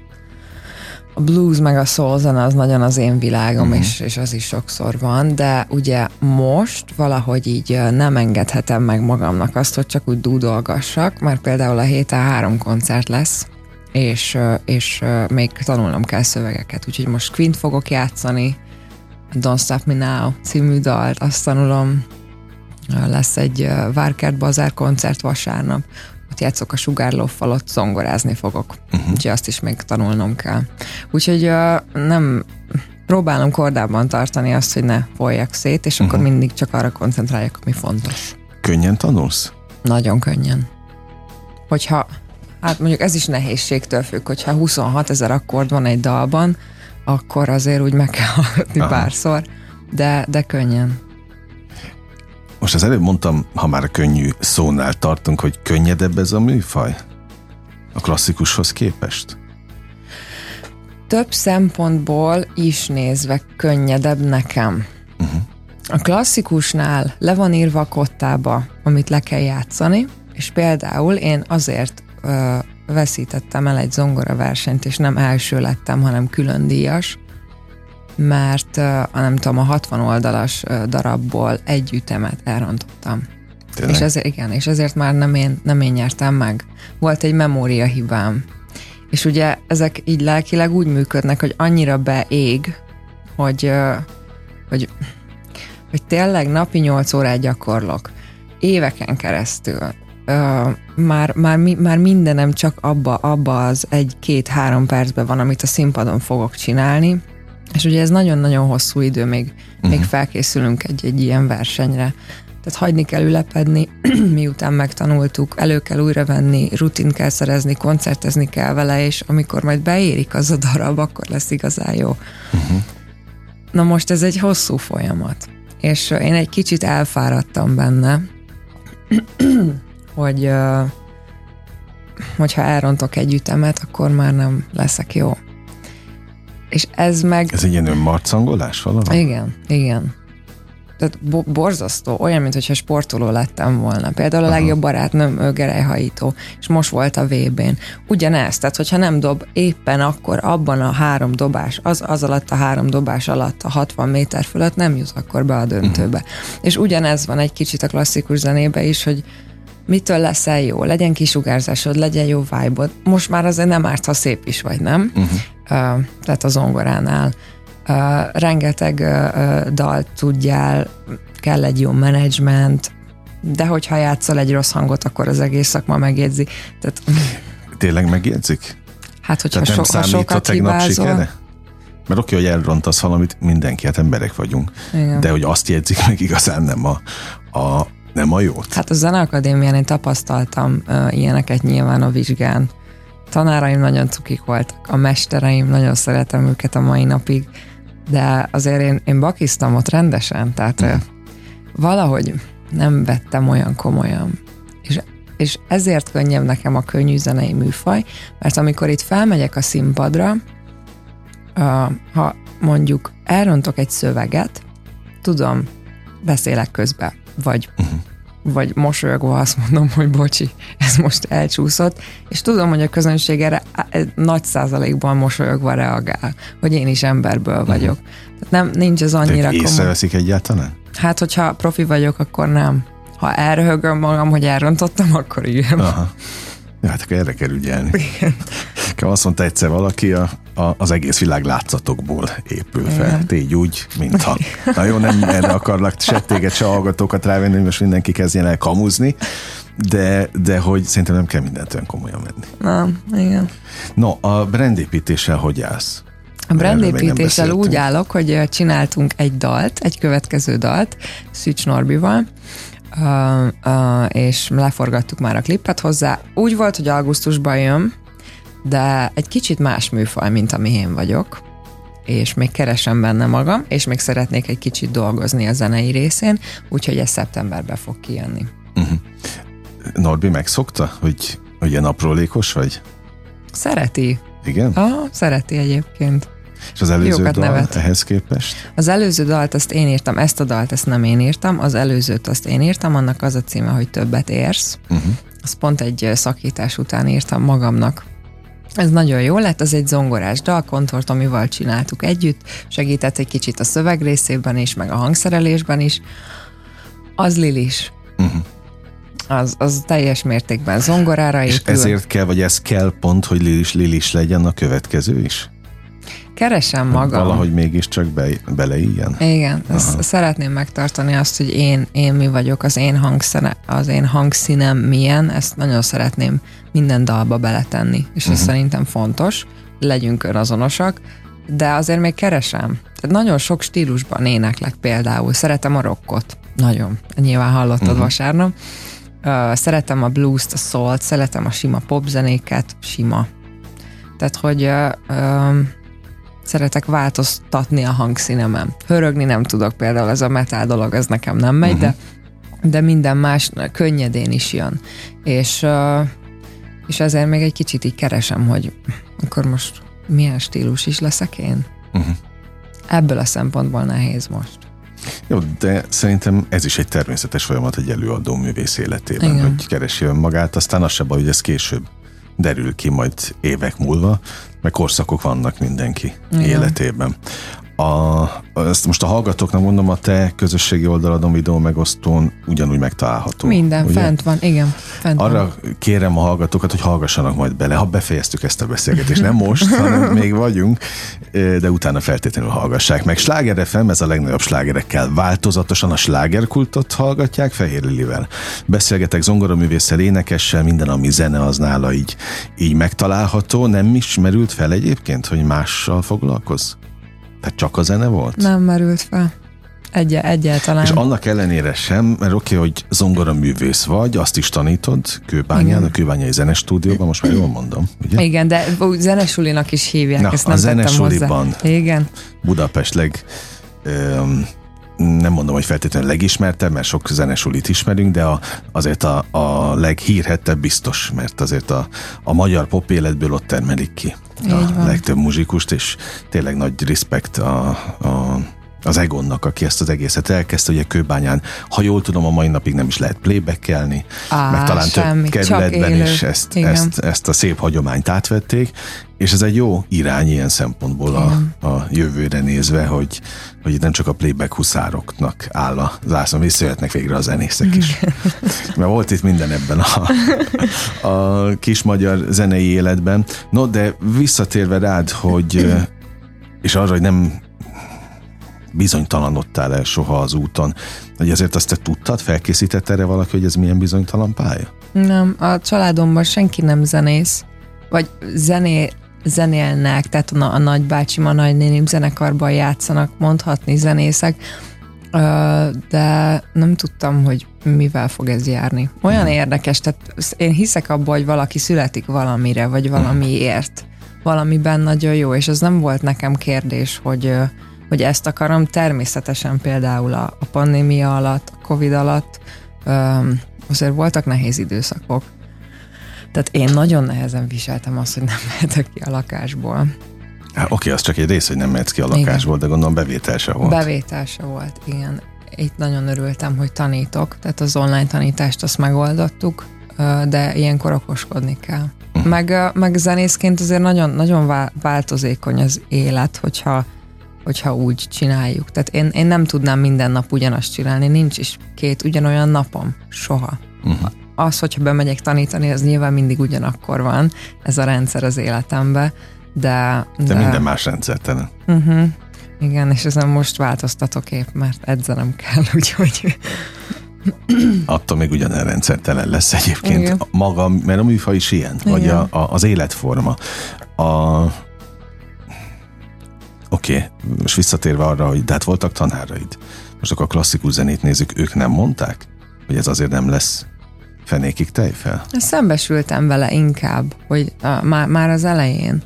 a blues meg a soul zene az nagyon az én világom, uh-huh. és, és az is sokszor van, de ugye most valahogy így nem engedhetem meg magamnak azt, hogy csak úgy dúdolgassak, mert például a héten három koncert lesz, és, és még tanulnom kell szövegeket, úgyhogy most Quint fogok játszani, Don't Stop Me Now című dalt, azt tanulom, lesz egy Várkert Bazár koncert vasárnap, játszok a sugárlófal, ott zongorázni fogok. Uh-huh. Úgyhogy azt is még tanulnom kell. Úgyhogy uh, nem próbálom kordában tartani azt, hogy ne folyjak szét, és uh-huh. akkor mhm. mindig csak arra koncentráljak, ami fontos. Könnyen tanulsz? Nagyon könnyen. Hogyha, hát mondjuk ez is nehézségtől függ, hogyha 26 ezer akkord van egy dalban, akkor azért úgy meg kell hallgatni Aha. párszor, de, de könnyen. Most az előbb mondtam, ha már könnyű szónál tartunk, hogy könnyedebb ez a műfaj? A klasszikushoz képest? Több szempontból is nézve könnyedebb nekem. Uh-huh. A klasszikusnál le van írva a kottába, amit le kell játszani, és például én azért ö, veszítettem el egy zongora versenyt, és nem első lettem, hanem külön díjas, mert a nem tudom, a 60 oldalas darabból egy ütemet elrontottam. Tényleg? És ezért, igen, és ezért már nem én, nem én nyertem meg. Volt egy memória hibám. És ugye ezek így lelkileg úgy működnek, hogy annyira beég, hogy, hogy, hogy tényleg napi 8 órát gyakorlok. Éveken keresztül. már, már, már mindenem csak abba, abba az egy-két-három percben van, amit a színpadon fogok csinálni, és ugye ez nagyon-nagyon hosszú idő, még, uh-huh. még felkészülünk egy, egy ilyen versenyre. Tehát hagyni kell ülepedni, miután megtanultuk, elő kell újra venni, rutin kell szerezni, koncertezni kell vele, és amikor majd beérik az a darab, akkor lesz igazán jó. Uh-huh. Na most ez egy hosszú folyamat, és én egy kicsit elfáradtam benne, hogy hogyha elrontok egy ütemet, akkor már nem leszek jó. És ez meg... Ez egy ilyen önmarcangolás valami? Igen, igen. Tehát bo- borzasztó, olyan, mintha sportoló lettem volna. Például a Aha. legjobb barátnőm ő gerejhajító, és most volt a VB-n. Ugyanez, tehát hogyha nem dob éppen akkor abban a három dobás, az, az alatt a három dobás alatt a 60 méter fölött nem jut akkor be a döntőbe. Uh-huh. És ugyanez van egy kicsit a klasszikus zenébe is, hogy mitől leszel jó, legyen kisugárzásod, legyen jó vibe Most már azért nem árt, ha szép is vagy, nem? Uh-huh tehát a zongoránál. Rengeteg dalt tudjál, kell egy jó menedzsment, de hogyha játszol egy rossz hangot, akkor az egész szakma megjegyzi. Tehát, Tényleg megjegyzik? Hát, hogyha Tehát nem so, sokat hibázol. Sikere? Mert oké, hogy elrontasz valamit, mindenki, hát emberek vagyunk. Igen. De hogy azt jegyzik meg igazán nem a, a nem a jót. Hát a Zeneakadémián én tapasztaltam uh, ilyeneket nyilván a vizsgán, tanáraim nagyon cukik voltak, a mestereim, nagyon szeretem őket a mai napig, de azért én, én bakiztam ott rendesen, tehát mm. valahogy nem vettem olyan komolyan. És, és ezért könnyebb nekem a könnyű zenei műfaj, mert amikor itt felmegyek a színpadra, ha mondjuk elrontok egy szöveget, tudom, beszélek közben, vagy uh-huh vagy mosolyogva azt mondom, hogy bocsi, ez most elcsúszott, és tudom, hogy a közönség erre nagy százalékban mosolyogva reagál, hogy én is emberből vagyok. Uh-huh. Tehát nem, nincs ez annyira komoly. észreveszik egyáltalán? Hát, hogyha profi vagyok, akkor nem. ha elröhögöm magam, hogy elrontottam, akkor igen. Aha. Ja, hát akkor erre kell ügyelni. Igen. Azt mondta egyszer valaki, a, a, az egész világ látszatokból épül fel. Igen. Tégy úgy, mintha. Na jó, nem erre akarlak se téged, se hallgatókat rávenni, hogy most mindenki kezdjen el kamuzni, de, de hogy szerintem nem kell mindent olyan komolyan venni. Nem, igen. No, a brandépítéssel hogy állsz? A brandépítéssel úgy állok, hogy csináltunk egy dalt, egy következő dalt Szücs Norbival, uh, uh, és leforgattuk már a klippet hozzá. Úgy volt, hogy augusztusban jön, de egy kicsit más műfaj, mint ami én vagyok és még keresem benne magam, és még szeretnék egy kicsit dolgozni a zenei részén, úgyhogy ez szeptemberben fog kijönni. Uh-huh. Norbi megszokta, hogy, ilyen aprólékos vagy? Szereti. Igen? Ah, szereti egyébként. És az előző Jókat dal nevet. ehhez képest? Az előző dalt azt én írtam, ezt a dalt ezt nem én írtam, az előzőt azt én írtam, annak az a címe, hogy többet érsz. Uh-huh. Azt pont egy szakítás után írtam magamnak. Ez nagyon jó lett, az egy zongorás dal, Kontor Tomival csináltuk együtt, segített egy kicsit a szöveg részében is, meg a hangszerelésben is. Az Lilis. Uh-huh. Az, az teljes mértékben zongorára épül. És ezért kell, vagy ez kell pont, hogy Lilis, Lilis legyen a következő is? Keresem magam. Valahogy mégiscsak be, beleíjen. Igen, ezt szeretném megtartani azt, hogy én, én mi vagyok, az én, hangszene, az én hangszínem milyen, ezt nagyon szeretném minden dalba beletenni, és uh-huh. ez szerintem fontos, legyünk önazonosak, de azért még keresem. Tehát nagyon sok stílusban éneklek például. Szeretem a rockot, nagyon. Nyilván hallottad uh-huh. vasárnap. Uh, szeretem a blues-t, a soul szeretem a sima popzenéket, sima. Tehát, hogy uh, uh, szeretek változtatni a hangszínemen. Hörögni nem tudok például, ez a metal dolog, ez nekem nem megy, uh-huh. de, de minden más könnyedén is jön. És, és ezért még egy kicsit így keresem, hogy akkor most milyen stílus is leszek én. Uh-huh. Ebből a szempontból nehéz most. Jó, de szerintem ez is egy természetes folyamat egy előadó művész életében, Igen. hogy keresi önmagát, aztán az se baj, hogy ez később derül ki majd évek múlva, meg korszakok vannak mindenki Igen. életében. A, ezt most a hallgatóknak mondom, a te közösségi oldaladon, videó megosztón ugyanúgy megtalálható. Minden, ugye? fent van, igen. Fent Arra van. kérem a hallgatókat, hogy hallgassanak majd bele, ha befejeztük ezt a beszélgetést. Nem most, hanem még vagyunk, de utána feltétlenül hallgassák meg. Sláger FM, ez a legnagyobb slágerekkel változatosan a slágerkultot hallgatják Fehér Lilivel. Beszélgetek zongoraművésszel, énekessel, minden, ami zene az nála így, így megtalálható. Nem is merült fel egyébként, hogy mással foglalkoz? Tehát csak a zene volt? Nem merült fel. Egy, egyáltalán. És annak ellenére sem, mert oké, okay, hogy zongora művész vagy, azt is tanítod Kőbányán, Igen. a Kőbányai Zenestúdióban, most már jól mondom, ugye? Igen, de zenesulinak is hívják, Na, ezt nem a zenesuliban Igen. Budapest leg um, nem mondom, hogy feltétlenül legismertebb, mert sok zenesulit ismerünk, de a, azért a, a leghírhettebb biztos, mert azért a, a magyar pop életből ott termelik ki Így a van. legtöbb muzsikust, és tényleg nagy respekt a, a az Egonnak, aki ezt az egészet elkezdte, ugye Kőbányán, ha jól tudom, a mai napig nem is lehet playbackelni, Á, meg talán semmi, több kerületben is ezt, ezt, ezt a szép hagyományt átvették, és ez egy jó irány ilyen szempontból a, a jövőre nézve, hogy, hogy nem csak a playback huszároknak áll a zászlón, visszajöhetnek végre a zenészek is. Mert volt itt minden ebben a, a kis magyar zenei életben. No, de visszatérve rád, hogy és arra, hogy nem bizonytalanodtál el soha az úton. Hogy ezért azt te tudtad, felkészített erre valaki, hogy ez milyen bizonytalan pálya? Nem, a családomban senki nem zenész, vagy zené, zenélnek, tehát a, a nagybácsim, a nagynénim zenekarban játszanak, mondhatni zenészek, de nem tudtam, hogy mivel fog ez járni. Olyan hmm. érdekes, tehát én hiszek abban, hogy valaki születik valamire, vagy valamiért, valamiben nagyon jó, és az nem volt nekem kérdés, hogy hogy ezt akarom. Természetesen például a, a pandémia alatt, a Covid alatt öm, azért voltak nehéz időszakok. Tehát én nagyon nehezen viseltem azt, hogy nem mehetek ki a lakásból. Há, oké, az csak egy rész, hogy nem mehetsz ki a lakásból, igen. de gondolom bevétel se volt. Bevétel se volt, igen. Itt nagyon örültem, hogy tanítok, tehát az online tanítást azt megoldottuk, de ilyenkor okoskodni kell. Uh-huh. Meg, meg zenészként azért nagyon, nagyon változékony az élet, hogyha hogyha úgy csináljuk. Tehát én, én nem tudnám minden nap ugyanazt csinálni, nincs is két ugyanolyan napom, soha. Uh-huh. Az, hogyha bemegyek tanítani, az nyilván mindig ugyanakkor van, ez a rendszer az életemben, de... De, de minden más rendszertelen. Uh-huh. Igen, és ezen most változtatok épp, mert edzenem kell, úgyhogy... Attól még ugyanilyen rendszertelen lesz egyébként Igen. maga, mert a műfaj is ilyen, Igen. vagy a, a, az életforma. A, Oké, okay, most visszatérve arra, hogy de hát voltak tanáraid. Most akkor a klasszikus zenét nézzük, ők nem mondták, hogy ez azért nem lesz fenékig tejfel? Szembesültem vele inkább, hogy uh, már, már az elején.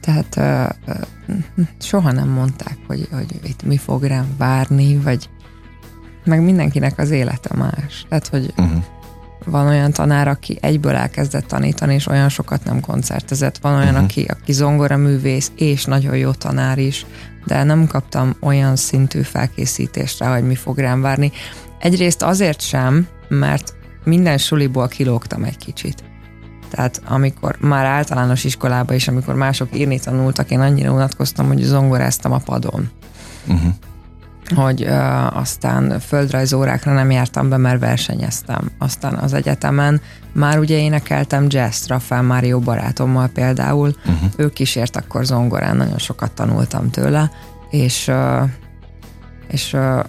Tehát uh, soha nem mondták, hogy, hogy itt mi fog rám várni, vagy meg mindenkinek az élete más. Tehát, hogy uh-huh. Van olyan tanár, aki egyből elkezdett tanítani, és olyan sokat nem koncertezett. Van olyan, uh-huh. aki, aki zongora művész, és nagyon jó tanár is, de nem kaptam olyan szintű felkészítésre, hogy mi fog rám várni. Egyrészt azért sem, mert minden suliból kilógtam egy kicsit. Tehát amikor már általános iskolába is, amikor mások írni tanultak, én annyira unatkoztam, hogy zongoráztam a padon. Uh-huh hogy uh, aztán földrajzórákra nem jártam be, mert versenyeztem. Aztán az egyetemen már ugye énekeltem jazz Rafael Mário barátommal például, uh-huh. ő kísért akkor zongorán, nagyon sokat tanultam tőle, és, uh, és uh,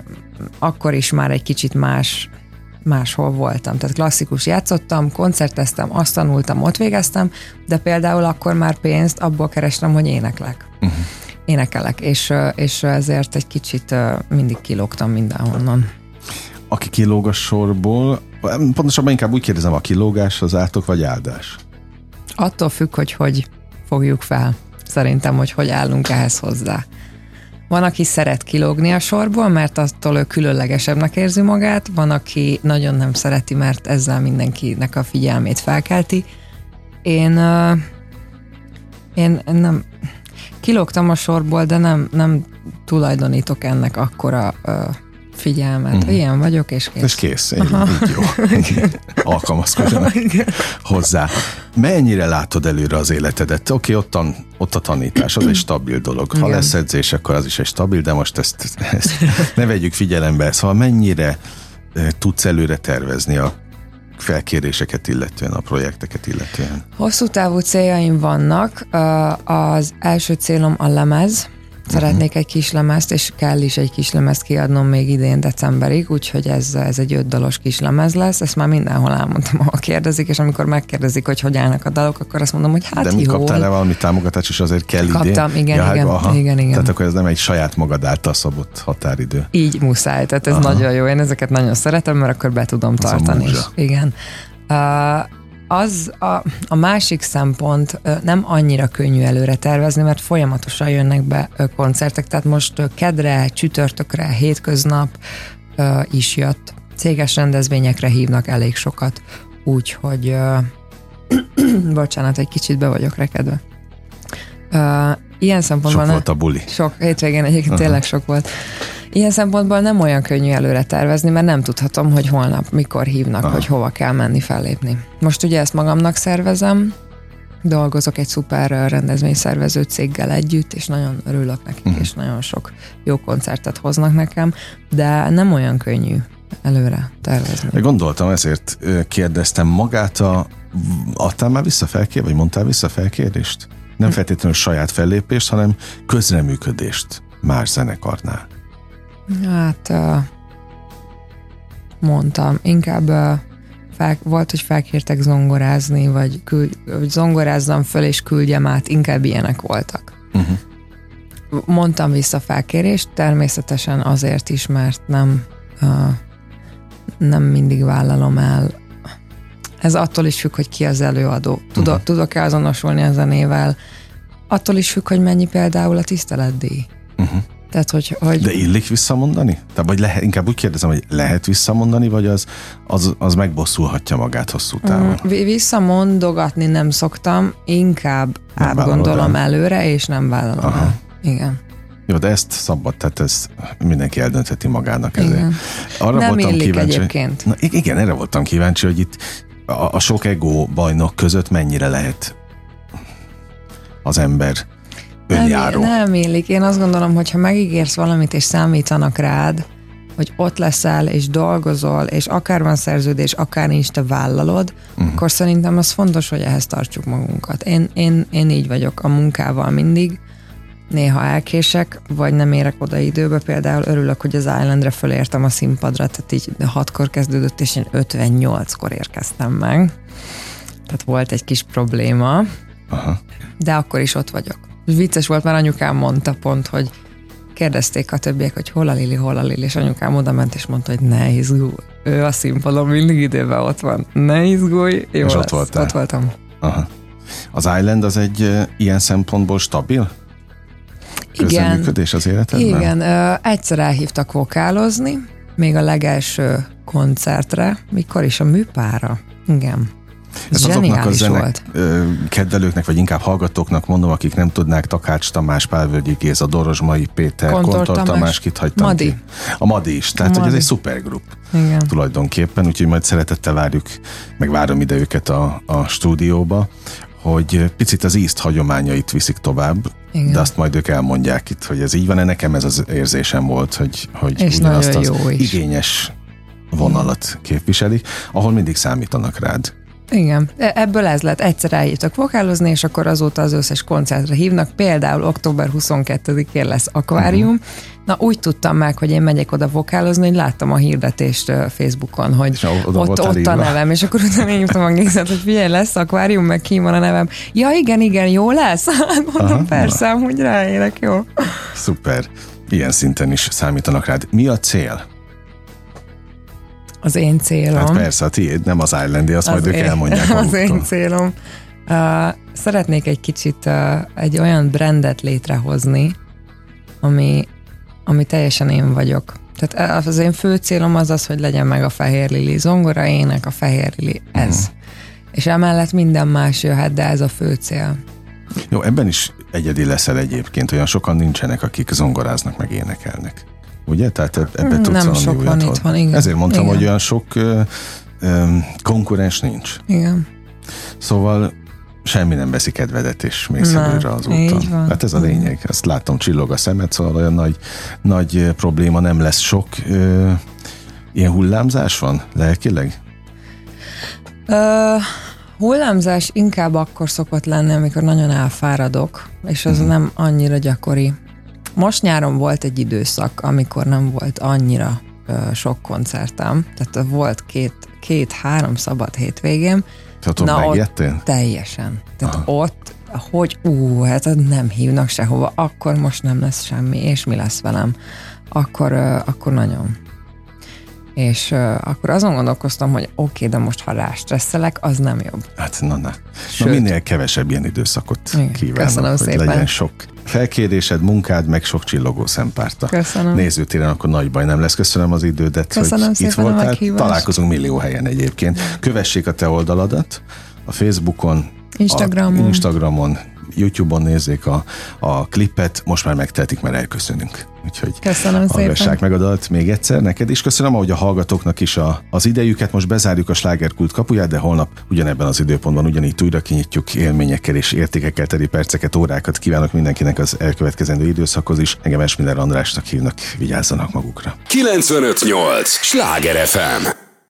akkor is már egy kicsit más máshol voltam. Tehát klasszikus játszottam, koncerteztem, azt tanultam, ott végeztem, de például akkor már pénzt abból kerestem, hogy éneklek. Uh-huh énekelek, és, és ezért egy kicsit mindig kilógtam mindenhonnan. Aki kilóg a sorból, pontosabban inkább úgy kérdezem, a kilógás az átok vagy áldás? Attól függ, hogy hogy fogjuk fel. Szerintem, hogy hogy állunk ehhez hozzá. Van, aki szeret kilógni a sorból, mert attól ő különlegesebbnek érzi magát, van, aki nagyon nem szereti, mert ezzel mindenkinek a figyelmét felkelti. Én, én nem, kilógtam a sorból, de nem, nem tulajdonítok ennek akkora uh, figyelmet. Uh-huh. Ilyen vagyok, és kész. És kész, így, így jó. Alkalmazkodjanak hozzá. Mennyire látod előre az életedet? Oké, okay, ott, a, ott a tanítás, az egy stabil dolog. Ha Igen. lesz edzés, akkor az is egy stabil, de most ezt, ezt ne vegyük figyelembe. Szóval mennyire tudsz előre tervezni a felkéréseket illetően, a projekteket illetően? Hosszú távú céljaim vannak. Az első célom a lemez, Szeretnék egy kis lemezt, és kell is egy kis lemezt kiadnom még idén decemberig, úgyhogy ez, ez egy öt dalos kis lemez lesz. Ezt már mindenhol elmondtam, ahol kérdezik, és amikor megkérdezik, hogy hogy állnak a dalok, akkor azt mondom, hogy hát De mi kaptál-e valami támogatást, és azért kell Kaptam, idén? Kaptam, igen, ja, igen, aha. igen, igen. Tehát akkor ez nem egy saját magad által szabott határidő. Így muszáj, tehát ez aha. nagyon jó. Én ezeket nagyon szeretem, mert akkor be tudom tartani. Igen. Uh, az a, a másik szempont nem annyira könnyű előre tervezni, mert folyamatosan jönnek be koncertek, tehát most kedre, csütörtökre, hétköznap is jött. Céges rendezvényekre hívnak elég sokat, úgyhogy bocsánat, egy kicsit be vagyok rekedve. Ilyen szempontból... Sok volt a buli. Sok, hétvégén egyébként uh-huh. tényleg sok volt. Ilyen szempontból nem olyan könnyű előre tervezni, mert nem tudhatom, hogy holnap mikor hívnak, Aha. hogy hova kell menni fellépni. Most ugye ezt magamnak szervezem, dolgozok egy szuper rendezvényszervező céggel együtt, és nagyon örülök nekik, uh-huh. és nagyon sok jó koncertet hoznak nekem, de nem olyan könnyű előre tervezni. Gondoltam, ezért kérdeztem magát a adtál már vissza felkér, vagy mondtál vissza felkérést? Nem feltétlenül saját fellépést, hanem közreműködést más zenekarnál. Hát mondtam, inkább fel, volt, hogy felkértek zongorázni, vagy, küld, vagy zongorázzam föl és küldjem át, inkább ilyenek voltak. Uh-huh. Mondtam vissza felkérést, természetesen azért is, mert nem, uh, nem mindig vállalom el. Ez attól is függ, hogy ki az előadó. Tudok, uh-huh. Tudok-e azonosulni a zenével? Attól is függ, hogy mennyi például a tiszteletdíj. Uh-huh. Tehát, hogy, hogy... De illik visszamondani? Tehát, vagy lehet, inkább úgy kérdezem, hogy lehet visszamondani, vagy az, az, az megbosszulhatja magát hosszú távon? Mm, visszamondogatni nem szoktam, inkább nem átgondolom előre, és nem vállalom Aha. el. Igen. Jó, de ezt szabad, tehát ez mindenki eldöntheti magának. Ezért. Igen. Arra nem voltam kíváncsi, egyébként. Na, igen, erre voltam kíváncsi, hogy itt a, a sok ego bajnok között mennyire lehet az ember önjáró. Nem, nem illik. Én azt gondolom, hogy ha megígérsz valamit, és számítanak rád, hogy ott leszel, és dolgozol, és akár van szerződés, akár nincs, te vállalod, uh-huh. akkor szerintem az fontos, hogy ehhez tartsuk magunkat. Én, én, én így vagyok a munkával mindig, néha elkések, vagy nem érek oda időbe. Például örülök, hogy az Islandre fölértem a színpadra, tehát így hatkor kezdődött, és én 58-kor érkeztem meg. Tehát volt egy kis probléma, Aha. de akkor is ott vagyok. Vicces volt, mert anyukám mondta pont, hogy kérdezték a többiek, hogy hol a Lili, hol a Lili, és anyukám oda ment, és mondta, hogy ne izgulj. Ő a színpadon mindig időben ott van. Ne izgulj. Jó és lesz. ott voltál? Ott voltam. Aha. Az Island az egy ilyen szempontból stabil? Közleműködés az életedben? Igen, egyszer elhívtak vokálozni, még a legelső koncertre, mikor is a műpára. Igen. Ez azoknak a zenek volt. kedvelőknek, vagy inkább hallgatóknak mondom, akik nem tudnák, Takács Tamás, Pálvölgyi Géza, Dorozsmai Péter, Kontor, Kontor Tamás, Tamás kit hagytam Madi. Ki? A Madi is, tehát Madi. hogy ez egy szupergrup Igen. tulajdonképpen, úgyhogy majd szeretettel várjuk, meg várom ide őket a, a stúdióba, hogy picit az ízt hagyományait viszik tovább, Igen. de azt majd ők elmondják itt, hogy ez így van-e. Nekem ez az érzésem volt, hogy, hogy És ugyanazt az is. igényes vonalat képviselik, ahol mindig számítanak rád. Igen, e, ebből ez lett. Egyszer eljöttök vokálozni, és akkor azóta az összes koncertre hívnak. Például október 22-én lesz akvárium. Uh-huh. Na úgy tudtam meg, hogy én megyek oda vokálozni, hogy láttam a hirdetést Facebookon, hogy ott, ott a nevem, és akkor utána én hívtam a Gézet, hogy figyelj, lesz akvárium, meg ki van a nevem. Ja, igen, igen, jó lesz? Hát mondom, Aha, persze, hogy ráérek, jó. Szuper. Ilyen szinten is számítanak rád. Mi a cél? Az én célom. Hát persze, a tiéd, nem az Islandi, azt az majd én, ők elmondják Az én célom. Uh, szeretnék egy kicsit uh, egy olyan brandet létrehozni, ami, ami teljesen én vagyok. Tehát az én fő célom az az, hogy legyen meg a Fehér Lili zongora, ének a Fehér Lili, ez. Uh-huh. És emellett minden más jöhet, de ez a fő cél. Jó, ebben is egyedi leszel egyébként, olyan sokan nincsenek, akik zongoráznak, meg énekelnek. Ugye? Tehát ebbe tudsz Nem sok van itt van, igen. Ezért mondtam, igen. hogy olyan sok ö, ö, konkurens nincs. Igen. Szóval semmi nem veszi kedvedet, és mész előre az úton. Hát ez a lényeg. Ezt látom, csillog a szemed, szóval olyan nagy, nagy probléma nem lesz sok. Ö, ilyen hullámzás van lelkileg? Uh, hullámzás inkább akkor szokott lenni, amikor nagyon elfáradok, és az uh-huh. nem annyira gyakori. Most nyáron volt egy időszak, amikor nem volt annyira ö, sok koncertem, tehát volt két, két-három szabad hétvégém. Tehát ott Na, ott teljesen. Tehát Aha. ott, hogy ú, hát nem hívnak sehova, akkor most nem lesz semmi, és mi lesz velem? Akkor, ö, akkor nagyon és uh, akkor azon gondolkoztam, hogy oké, okay, de most ha rástresszelek, az nem jobb. Hát na, na. Sőt, na minél kevesebb ilyen időszakot kívánok, köszönöm hogy szépen. legyen sok felkérésed, munkád, meg sok csillogó szempárta. Köszönöm. Nézőtéren akkor nagy baj nem lesz. Köszönöm az idődet, köszönöm hogy itt voltál. Találkozunk millió helyen egyébként. Kövessék a te oldaladat a Facebookon, Instagramon, a Instagramon YouTube-on nézzék a, a klipet, most már megtehetik, mert elköszönünk. Úgyhogy köszönöm hallgassák szépen. meg a dalt még egyszer neked is. Köszönöm, ahogy a hallgatóknak is a, az idejüket. Most bezárjuk a slágerkult kapuját, de holnap ugyanebben az időpontban ugyanígy újra kinyitjuk élményekkel és értékekkel teri perceket, órákat. Kívánok mindenkinek az elkövetkezendő időszakhoz is. Engem Esmiller Andrásnak hívnak, vigyázzanak magukra. 958! Sláger FM!